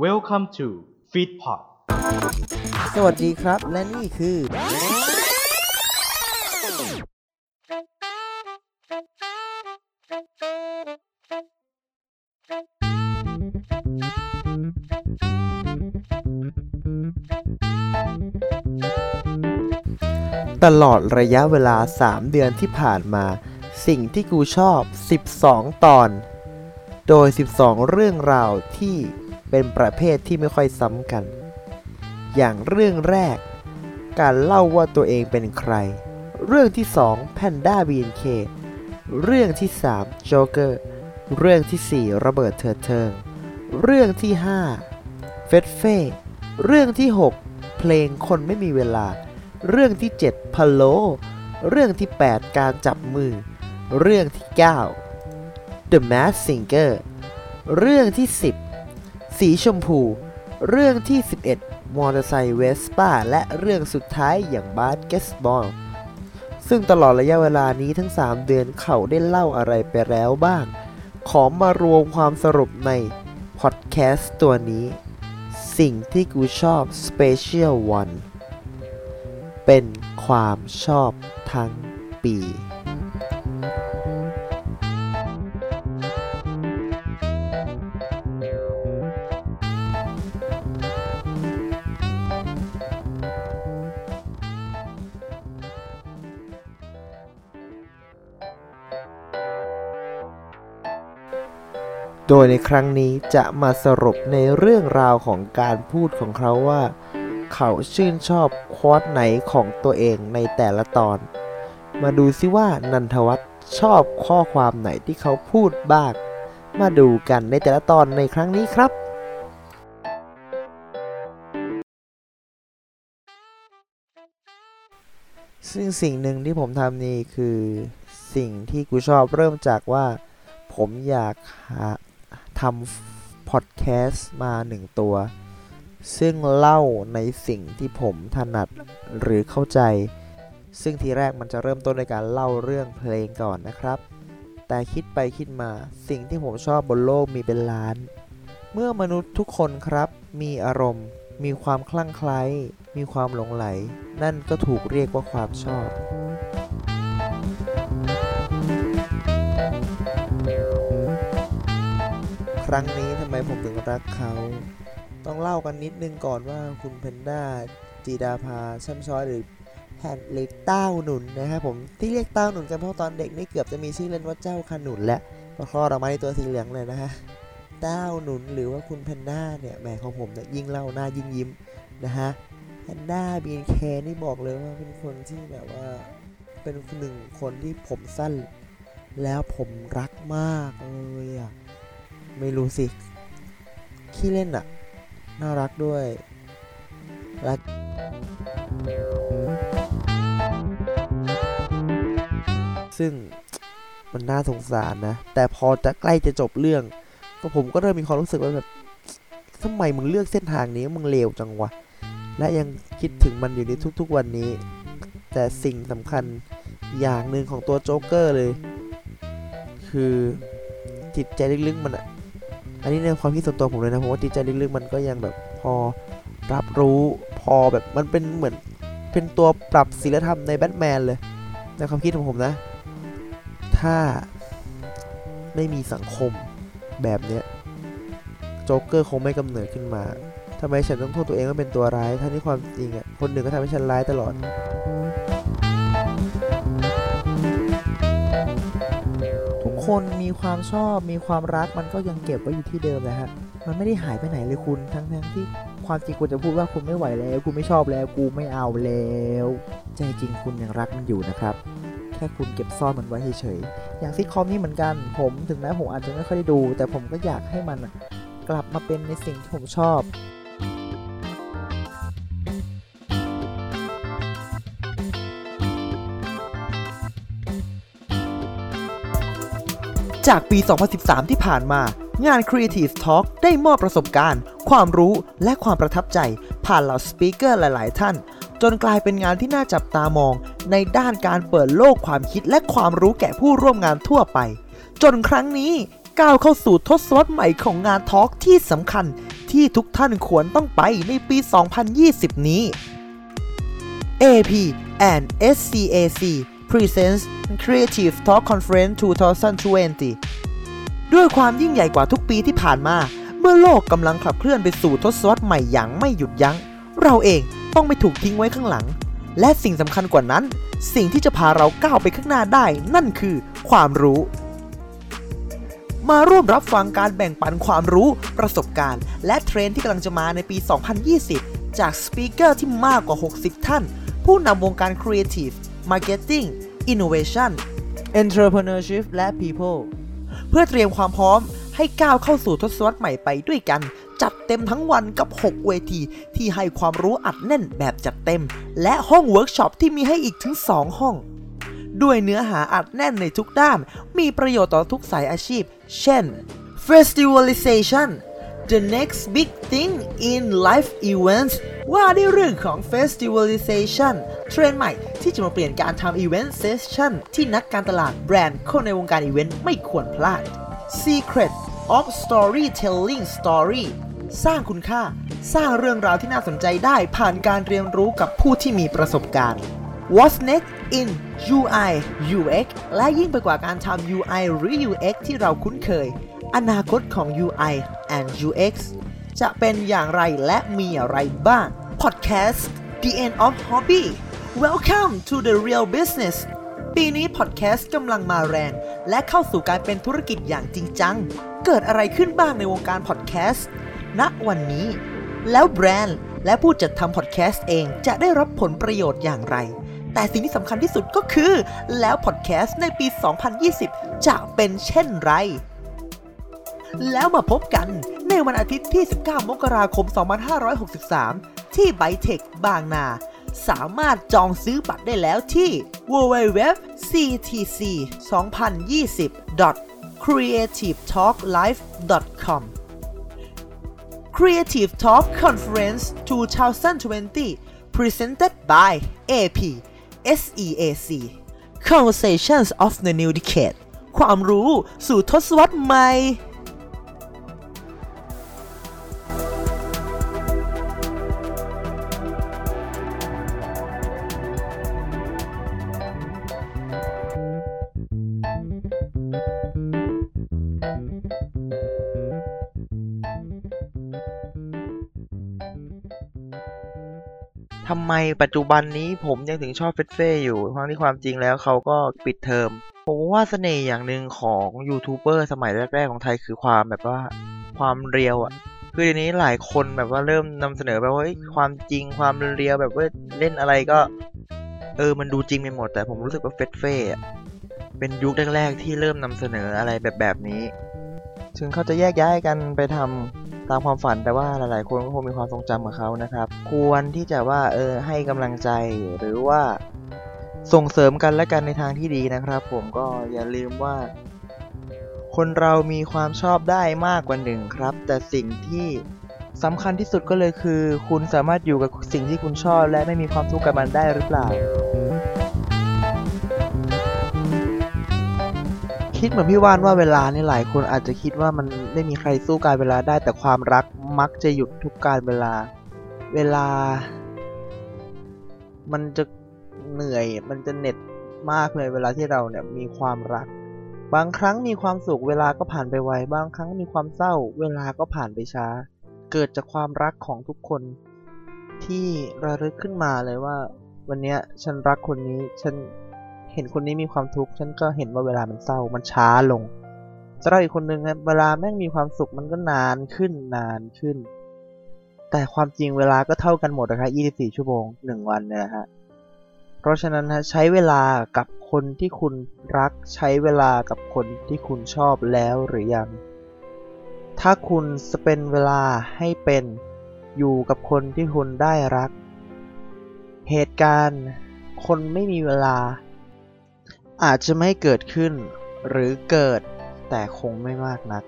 Welcome to Feedpot สวัสดีครับ และนี่คือ ตลอดระยะเวลา 3 เดือนที่ผ่านมา สิ่งที่กูชอบ 12 ตอน โดย 12 เรื่องราวที่ เป็นประเภทที่ไม่ค่อยซ้ำกัน อย่างเรื่องแรก การเล่าว่าตัวเองเป็นใคร เรื่องที่2 Panda BNK เคเรื่องที่3 Joker เรื่องที่ 4 ระเบิดเถิดเทิง เรื่องที่ 5 เฟสเฟ่เรื่องที่ 6 เพลงคนไม่มีเวลา เรื่องที่ 7 พะโล เรื่องที่ 8 การจับมือ เรื่องที่ 9 The Mask Singer เรื่องที่ 10 สีชมพู เรื่องที่ 11 มอเตอร์ไซค์เวสป้าและเรื่องสุดท้ายอย่างบาสเกตบอล ซึ่งตลอดระยะเวลานี้ทั้ง 3 เดือนเขาได้เล่าอะไรไปแล้วบ้าง ขอมารวมความสรุปในพอดแคสต์ตัวนี้ สิ่งที่กูชอบ Special One เป็นความชอบทั้งปี โดยในครั้งนี้จะมาสรุปในเรื่องราวของการพูดของเขาว่า เขาชื่นชอบควอตไหนของตัวเองในแต่ละตอน มาดูซิว่านันทวัฒน์ชอบข้อความไหนที่เขาพูดบ้าง มาดูกันในแต่ละตอนในครั้งนี้ครับซึ่งสิ่งหนึ่งที่ผมทำนี่คือ สิ่งที่กูชอบเริ่มจากว่า ผมอยากหาทำพอดแคสต์มาหนึ่งตัว ซึ่งเล่าในสิ่งที่ผมถนัดหรือเข้าใจ ซึ่งทีแรกมันจะเริ่มต้นในการเล่าเรื่องเพลงก่อนนะครับ แต่คิดไปคิดมาสิ่งที่ผมชอบบนโลกมีเป็นล้าน เมื่อมนุษย์ทุกคนครับ มีอารมณ์ มีความคลั่งไคล้มีความหลงไหล นั่นก็ถูกเรียกว่าความชอบ รั้งนี้ทำไมผมถึงรักเขา ต้องเล่ากันนิดนึงก่อนว่าคุณเพนด้าจีดาภาช่ำช้อยหรือแผ่นหรือเต้าหนุนนะครับผมที่เรียกเต้าหนุนกันเพราะตอนเด็กนี่เกือบจะมีชื่อเล่นว่าเจ้าขนุนและพอคลอดออกมาในตัวสีเหลืองเลยนะฮะเต้าหนุนหรือว่าคุณเพนด้าเนี่ยแหมของผมเนี่ยยิ่งเล่าหน้ายิ่งยิ้มนะฮะแพนด้าบีนเคนี่บอกเลยว่าเป็นคนที่แบบว่าเป็นหนึ่งคนที่ผมสั้น แล้วผมรักมากเลยอะ ไม่รู้สิ ขี้เล่นอะน่ารักด้วยและซึ่งมันน่าสงสารนะ แต่พอจะใกล้จะจบเรื่อง ก็ผมก็เริ่มมีความรู้สึกว่าแบบทำไมมึงเลือกเส้นทางนี้มึงเลวจังวะ และยังคิดถึงมันอยู่ในทุกๆวันนี้ แต่สิ่งสำคัญอย่างหนึ่งของตัวโจ๊กเกอร์เลย คือจิตใจลึกๆมันอะ อันนี้ในความคิดส่วนตัวผมเลยนะผมว่าจิตใจลึกๆมันก็ยังแบบพอรับรู้พอแบบมันเป็นเหมือนเป็นตัวปรับศีลธรรมในแบทแมนเลยในความคิดของผมนะ ถ้าไม่มีสังคมแบบเนี้ยโจ๊กเกอร์คงไม่กำเนิดขึ้นมาทำไมฉันต้องโทษตัวเองว่าเป็นตัวร้ายทั้งที่ความจริงอะคนหนึ่งก็ทำให้ฉันร้ายตลอด คนมีความชอบมีความรักมันก็ยังเก็บไว้อยู่ที่เดิมเลยฮะมันไม่ได้หายไปไหนเลยคุณทั้งทั้งที่ความจริงคุณจะพูดว่าคุณไม่ไหวแล้วคุณไม่ชอบแล้วกูไม่เอาแล้วใจจริงคุณยังรักมันอยู่นะครับแค่คุณเก็บซ่อนมันไว้เฉยๆอย่างซิคอมนี่เหมือนกัน ผมถึงแม้ผมอาจจะไม่ค่อยได้ดู แต่ผมก็อยากให้มันกลับมาเป็นในสิ่งที่ผมชอบ จากปี 2013 ที่ผ่านมา งาน Creative Talk ได้มอบประสบการณ์ ความรู้และความประทับใจ ผ่านเหล่าสปีกเกอร์หลาย ๆ ท่าน จนกลายเป็นงานที่น่าจับตามอง ในด้านการเปิดโลกความคิดและความรู้แก่ผู้ร่วมงานทั่วไป จนครั้งนี้ก้าวเข้าสู่ทศวรรษใหม่ของงานทอล์กที่สำคัญที่ทุกท่านควรต้องไปในปี 2020 นี้ AP and SCAC presents Creative Talk Conference 2020 ด้วยความยิ่งใหญ่กว่าทุกปีที่ผ่านมา เมื่อโลกกำลังขับเคลื่อนไปสู่ทศวรรษใหม่อย่างไม่หยุดยัง้ง เราเองต้องไม่ถูกทิ้งไว้ข้างหลัง และสิ่งสำคัญกว่านั้น สิ่งที่จะพาเราก้าวไปข้างหน้าได้ นั่นคือความรู้ มาร่วมรับฟังการแบ่งปันความรู้ ประสบการณ์ และเทรนที่กำลังจะมาในปี 2020 จากสปีกเกอร์ที่มากกว่า 60 ท่าน ผู้นำวงการ Creative Marketing Innovation Entrepreneurship และ People เพื่อเตรียมความพร้อมให้ก้าวเข้าสู่ทศวรรษใหม่ไปด้วยกัน จัดเต็มทั้งวันกับ 6 เวที ที่ให้ความรู้อัดแน่นแบบจัดเต็ม และห้องเวิร์กช็อปที่มีให้อีกถึง 2 ห้อง ด้วยเนื้อหาอัดแน่นในทุกด้าน มีประโยชน์ต่อทุกสายอาชีพ เช่น Festivalization The next big thing in live events ว่าด้วยเรื่องของ Festivalization เทรนด์ใหม่ที่จะมาเปลี่ยนการทำ Event Session ที่นักการตลาดแบรนด์คนในวงการอีเวนต์ไม่ควรพลาด Secret of Storytelling Story สร้างคุณค่า สร้างเรื่องราวที่น่าสนใจได้ผ่านการเรียนรู้กับผู้ที่มีประสบการณ์ What's next in UI UX และยิ่งไปกว่าการทำ UI หรือ UX ที่เราคุ้นเคย อนาคตของ UI and UX จะเป็นอย่างไรและมีอะไรบ้าง Podcast The End of Hobby Welcome to the Real Business ปีนี้พอดแคสต์กำลังมาแรง และเข้าสู่การเป็นธุรกิจอย่างจริงจัง เกิดอะไรขึ้นบ้างในวงการพอดแคสต์ณวันนี้ แล้วแบรนด์และผู้จัดทำพอดแคสต์เองจะได้รับผลประโยชน์อย่างไร แต่สิ่งที่สำคัญที่สุดก็คือ แล้วพอดแคสต์ในปี 2020 จะเป็นเช่นไร แล้วมาพบกันในวันอาทิตย์ที่ 19 มกราคม 2563 ที่ไบเทคบางนา สามารถจองซื้อบัตรได้แล้วที่ www.ctc2020.creativetalklive.com Creative Talk Conference 2020 presented by AP SEAC Conversations of the New Decade ความรู้สู่ทศวรรษใหม่ ทำไมปัจจุบันนี้ผมยังถึงชอบเฟสเฟ่อยู่ทั้งที่ความจริงแล้วเขาก็ปิดเทอม ผมว่าเสน่ห์อย่างหนึ่งของยูทูบเบอร์สมัยแรก ๆ ของไทยคือความแบบว่าความเรียวอะคือเดี๋ยวนี้หลายคนแบบว่าเริ่มนำเสนอแบบว่าความจริงความเรียวแบบว่าเล่นอะไรก็ เออมันดูจริงไปหมด แต่ผมรู้สึกว่าเฟสเฟ่อะเป็นยุคแรกๆที่เริ่มนำเสนออะไรแบบแบบนี้ถึงเขาจะแยกย้ายกันไปทำ ตามความฝันแต่ว่าหลายๆ คนก็คงมีความทรงจำกับเขานะครับ ควรที่จะว่าเออให้กำลังใจหรือว่าส่งเสริมกันและกันในทางที่ดีนะครับ ผมก็อย่าลืมว่า คนเรามีความชอบได้มากกว่าหนึ่งครับ แต่สิ่งที่สำคัญที่สุดก็เลยคือ คุณสามารถอยู่กับสิ่งที่คุณชอบ และไม่มีความทุกข์กับมันได้หรือเปล่า คิดเหมือนพี่ว่านว่าเวลานี่หลายคนอาจจะคิดว่ามันไม่มีใครสู้การเวลาได้แต่ความรักมักจะหยุดทุกการเวลา เวลา มันจะเหนื่อย มันจะเหน็ดมากเลยเวลาที่เราเนี่ยมีความรัก บางครั้งมีความสุขเวลาก็ผ่านไปไว บางครั้งมีความเศร้า เวลาก็ผ่านไปช้า เกิดจากความรักของทุกคนที่ระลึกขึ้นมาเลยว่า วันนี้ฉันรักคนนี้ฉัน เห็นคนนี้มีความทุกข์ฉันก็เห็นว่าเวลามันเศร้ามันช้าลงสำหรับอีกคนนึงครับเวลาแม่งมีความสุขมันก็นานขึ้นนานขึ้น แต่ความจริงเวลาก็เท่ากันหมดนะครับ24 ชั่วโมง 1 วันเนี่ยนะฮะเพราะฉะนั้นฮะใช้เวลากับคนที่คุณรักใช้เวลากับคนที่คุณชอบแล้วหรือยัง ถ้าคุณสเปนเวลาให้เป็นอยู่กับคนที่คุณได้รัก เหตุการณ์คนไม่มีเวลา อาจจะไม่เกิดขึ้น หรือเกิดแต่คงไม่มากนัก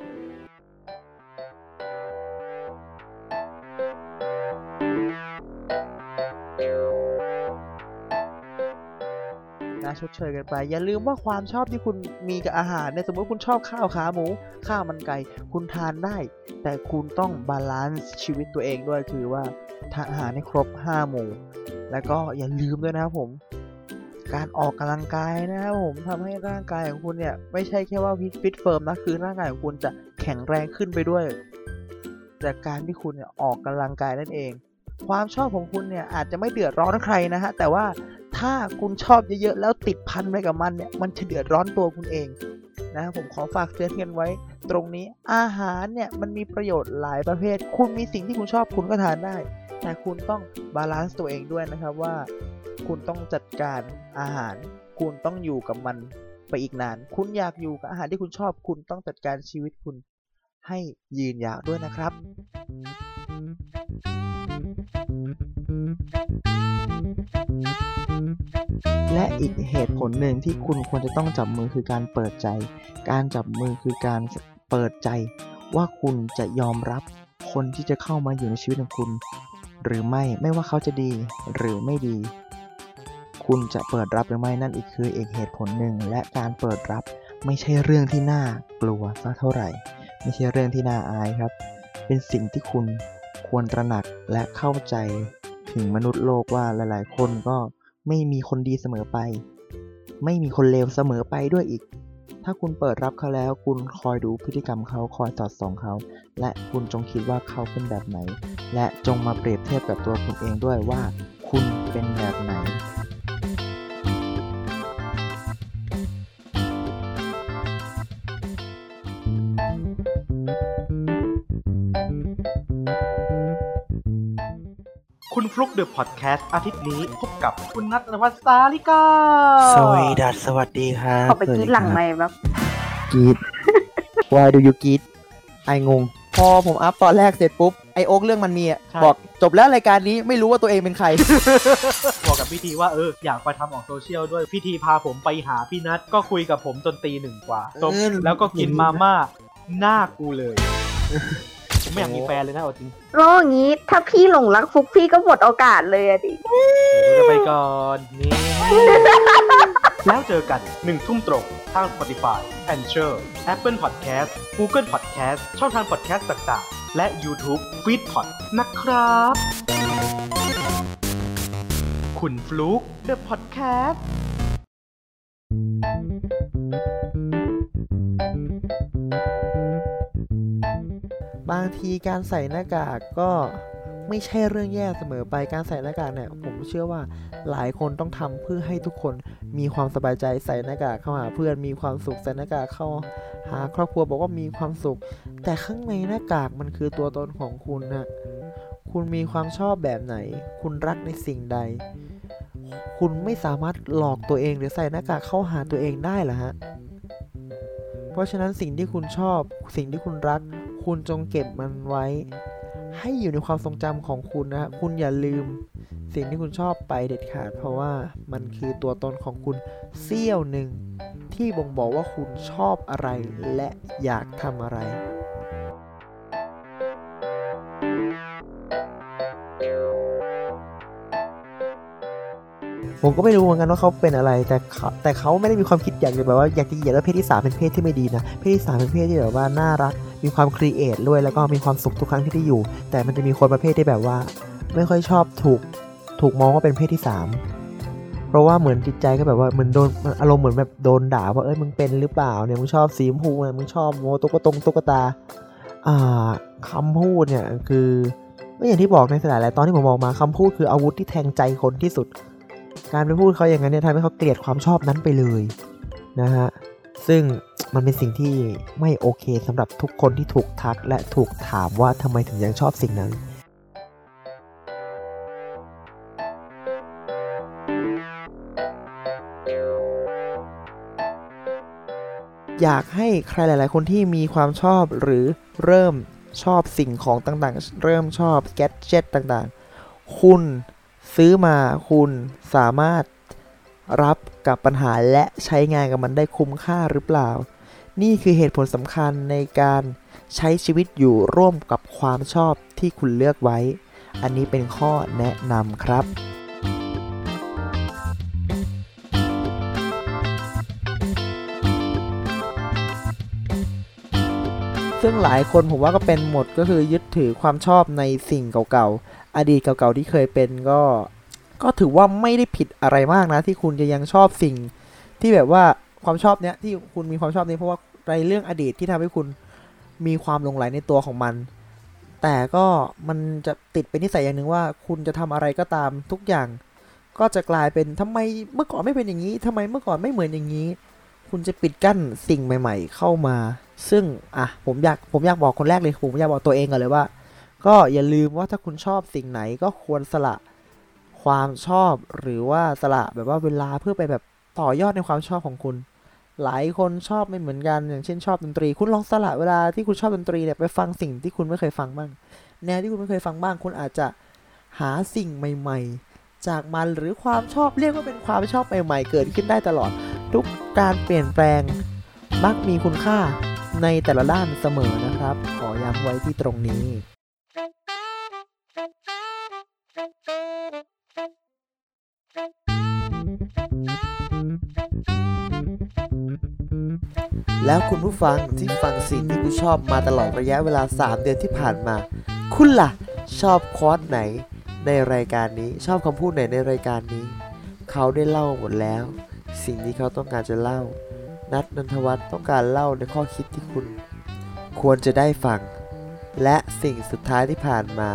นะชดเชยกันไป อย่าลืมว่าความชอบที่คุณมีกับอาหารเนี่ยสมมติคุณชอบข้าวขาหมู ข้าวมันไก่ คุณทานได้ แต่คุณต้อง balance ชีวิตตัวเองด้วยคือว่าทานอาหารให้ครบ 5 หมู่ แล้วก็อย่าลืมด้วยนะครับผม การออกกำลังกายนะครับผมทำให้ร่างกายของคุณเนี่ยไม่ใช่แค่ว่า fit fit firm นะคือร่างกายของคุณจะแข็งแรงขึ้นไปด้วย จากการที่คุณเนี่ยออกกำลังกายนั่นเอง ความชอบของคุณเนี่ยอาจจะไม่เดือดร้อนใครนะฮะแต่ว่าถ้าคุณชอบเยอะๆแล้วติดพันไปกับมันเนี่ยมันจะเดือดร้อนตัวคุณเองนะผมขอฝากเตือนกันไว้ ตรงนี้อาหารเนี่ยมันมีประโยชน์หลายประเภท คุณมีสิ่งที่คุณชอบคุณก็ทานได้ แต่คุณต้อง balance ตัวเองด้วยนะครับว่า คุณต้องจัดการอาหาร คุณต้องอยู่กับมันไปอีกนาน คุณอยากอยู่กับอาหารที่คุณชอบ คุณต้องจัดการชีวิตคุณ ให้ยืนยาวด้วยนะครับ และอีกเหตุผลหนึ่งที่คุณควรจะต้องจับมือคือการเปิดใจ การจับมือคือการเปิดใจ ว่าคุณจะยอมรับคนที่จะเข้ามาอยู่ในชีวิตของคุณ หรือไม่ ไม่ว่าเขาจะดีหรือไม่ดี คุณจะเปิดรับหรือไม่นั่นอีกคืออีกเหตุผลหนึ่ง และการเปิดรับไม่ใช่เรื่องที่น่ากลัวสักเท่าไหร่ ไม่ใช่เรื่องที่น่าอายครับ เป็นสิ่งที่คุณควรตระหนักและเข้าใจถึงมนุษย์โลกว่าหลายๆ คนก็ไม่มีคนดีเสมอไป ไม่มีคนเลวเสมอไปด้วยอีก ถ้าคุณเปิดรับเขาแล้ว คุณคอยดูพฤติกรรมเขาคอยสอดส่องเขา และคุณจงคิดว่าเขาเป็นแบบไหน และจงมาเปรียบเทียบกับตัวคุณเองด้วยว่า คุณเป็นแบบไหน เดอะพอดแคสต์อาทิตย์นี้พบกับคุณนัทนวัฒน์สาลิกาสวัสดีสวัสดีครับขอไปกรีดหลังไม่แบบกรีด Why do you กรีดไองง พอผมอัพตอนแรกเสร็จปุ๊บ ไอโอ๊กเรื่องมันมีอะใช่บอกจบแล้วรายการนี้ไม่รู้ว่าตัวเองเป็นใคร บอกกับพี่ทีว่าเอออยากไปทำออกโซเชียลด้วยพี่ทีพาผมไปหาพี่นัทก็คุยกับผมจนตีหนึ่งกว่าจบเออแล้วก็กินมาม่าหน้ากูเลย ไม่อยากมีแฟนเลยนะเอาจริงโลกอย่างนี้ถ้าพี่หลงรักฟุกพี่ก็หมดโอกาสเลยอะดิเดี๋ยวเราจะไปก่อนนี่แล้วเจอกันหนึ่งทุ่มตรงทาง Spotify a n c h o r Apple Podcast Google Podcast ช่องทาง podcast ต่างๆ และ YouTube Feedpot นะครับ คุณฟลุก The Podcast บางทีการใส่หน้ากากก็ไม่ใช่เรื่องแย่เสมอไปการใส่หน้ากากเนี่ย ผมเชื่อว่าหลายคนต้องทำเพื่อให้ทุกคนมีความสบายใจใส่หน้ากากเข้าหาเพื่อนมีความสุขใส่หน้ากากเข้าหาครอบครัวบอกว่ามีความสุข แต่ข้างในหน้ากากมันคือตัวตนของคุณนะคุณมีความชอบแบบไหน คุณรักในสิ่งใด คุณไม่สามารถหลอกตัวเองหรือใส่หน้ากากเข้าหาตัวเองได้เหรอฮะเพราะฉะนั้นสิ่งที่คุณชอบ สิ่งที่คุณรัก คุณจงเก็บมันไว้ ให้อยู่ในความทรงจำของคุณนะคุณอย่าลืม สิ่งที่คุณชอบไปเด็ดขาด เพราะว่ามันคือตัวตนของคุณเสี้ยวหนึ่ง ที่บ่งบอกว่าคุณชอบอะไรและอยากทำอะไรผมก็ไม่รู้เหมือนกันว่าเขาเป็นอะไร แต่เขาแต่เขาไม่ได้มีความคิดอย่ากจะแบบว่าอยากจะเหยียดว่าเพศที่สามเป็นเพศที่ไม่ดีนะเพศที่สามเป็นเพศที่แบบว่าน่ารัก มีความครีเอทด้วยแล้วก็มีความสุขทุกครั้งที่ได้อยู่ แต่มันจะมีคนประเภทที่แบบว่า ไม่ค่อยชอบถูกถูกมองว่าเป็นเพศที่สามเพราะว่าเหมือนจิตใจก็แบบว่าเหมือนโดนอารมณ์เหมือนแบบโดนด่าว่าเอ้ยมึงเป็นหรือเปล่าเนี่ยมึงชอบสีชมพูเนี่ยมึงชอบโมตุ๊กตงตุ๊กตาอ่าคำพูดเนี่ยคือก็อย่างที่บอกในหลายๆตอนที่ผมบอกมาคำพูดคืออาวุธที่แทงใจคนที่สุด การไปพูดเขาอย่างนั้นเนี่ยทำให้เขาเกลียดความชอบนั้นไปเลยนะฮะ ซึ่งมันเป็นสิ่งที่ไม่โอเคสำหรับทุกคนที่ถูกทักและถูกถามว่าทำไมถึงยังชอบสิ่งนั้น อยากให้ใครหลาย ๆ คนที่มีความชอบหรือเริ่มชอบสิ่งของต่างๆ เริ่มชอบแกดเจ็ตต่างๆ คุณซื้อมาคุณสามารถ รับกับปัญหาและใช้งานกับมันได้คุ้มค่าหรือเปล่า นี่คือเหตุผลสำคัญในการใช้ชีวิตอยู่ร่วมกับความชอบที่คุณเลือกไว้ อันนี้เป็นข้อแนะนำครับซึ่งหลายคนผมว่าก็เป็นหมดก็คือยึดถือความชอบในสิ่งเก่าๆ อดีตเก่าๆที่เคยเป็นก็ ก็ถือว่าไม่ได้ผิดอะไรมากนะ ที่คุณจะยังชอบสิ่งที่แบบว่าความชอบเนี้ยที่คุณมีความชอบนี้เพราะว่าในเรื่องอดีตที่ทำให้คุณมีความลงไหลในตัวของมัน แต่ก็มันจะติดเป็นนิสัยอย่างหนึ่งว่า คุณจะทำอะไรก็ตามทุกอย่าง ก็จะกลายเป็นทำไมเมื่อก่อนไม่เป็นอย่างนี้ทำไมเมื่อก่อนไม่เหมือนอย่างนี้ คุณจะปิดกั้นสิ่งใหม่ ๆ เข้ามา ซึ่งอะผมอยากผมอยากบอกคนแรกเลยผมอยากบอกตัวเองก่อนเลยว่า ก็อย่าลืมว่าถ้าคุณชอบสิ่งไหนก็ควรสละ ความชอบหรือว่าสละแบบว่าเวลาเพื่อไปแบบต่อยอดในความชอบของคุณ หลายคนชอบไม่เหมือนกัน อย่างเช่นชอบดนตรี คุณลองสละเวลาที่คุณชอบดนตรีเนี่ยไปฟังสิ่งที่คุณไม่เคยฟังบ้าง แนวที่คุณไม่เคยฟังบ้าง คุณอาจจะหาสิ่งใหม่ ๆ จากมันหรือความชอบเรียกว่าเป็นความชอบใหม่ ๆ เกิดขึ้นได้ตลอด ทุกการเปลี่ยนแปลงมักมีคุณค่าในแต่ละด้านเสมอนะครับ ขอย้ำไว้ที่ตรงนี้ แล้วคุณผู้ฟังที่ฟังสิ่งที่คุณชอบมาตลอดระยะเวลา 3 เดือนที่ผ่านมา คุณล่ะ ชอบคอร์สไหนในรายการนี้ ชอบคำพูดไหนในรายการนี้ เขาได้เล่าหมดแล้ว สิ่งที่เขาต้องการจะเล่า นัดนันทวัฒน์ต้องการเล่าในข้อคิดที่คุณ ควรจะได้ฟัง และสิ่งสุดท้ายที่ผ่านมา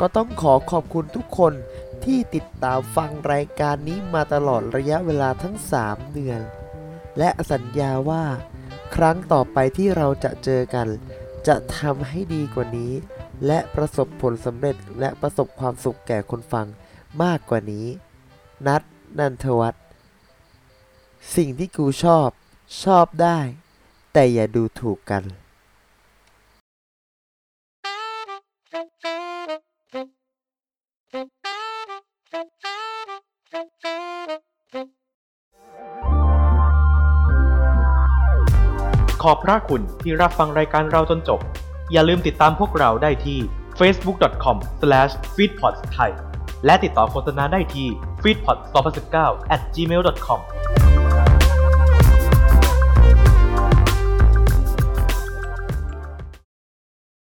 ก็ต้องขอขอบคุณทุกคนที่ติดตามฟังรายการนี้มาตลอดระยะเวลาทั้ง 3 เดือน และสัญญาว่า ครั้งต่อไปที่เราจะเจอกัน จะทำให้ดีกว่านี้ และประสบผลสำเร็จและประสบความสุขแก่คนฟังมากกว่านี้ นัดนันทวัฒน์สิ่งที่กูชอบ ชอบได้ แต่อย่าดูถูกกัน อบพระคุณที่รับฟังรายการเราจนจบ อย่าลืมติดตามพวกเราได้ที่ facebook.com/feedpods ไทยและติดต่อโฆษณาได้ที่ feedpods2019 at gmail.com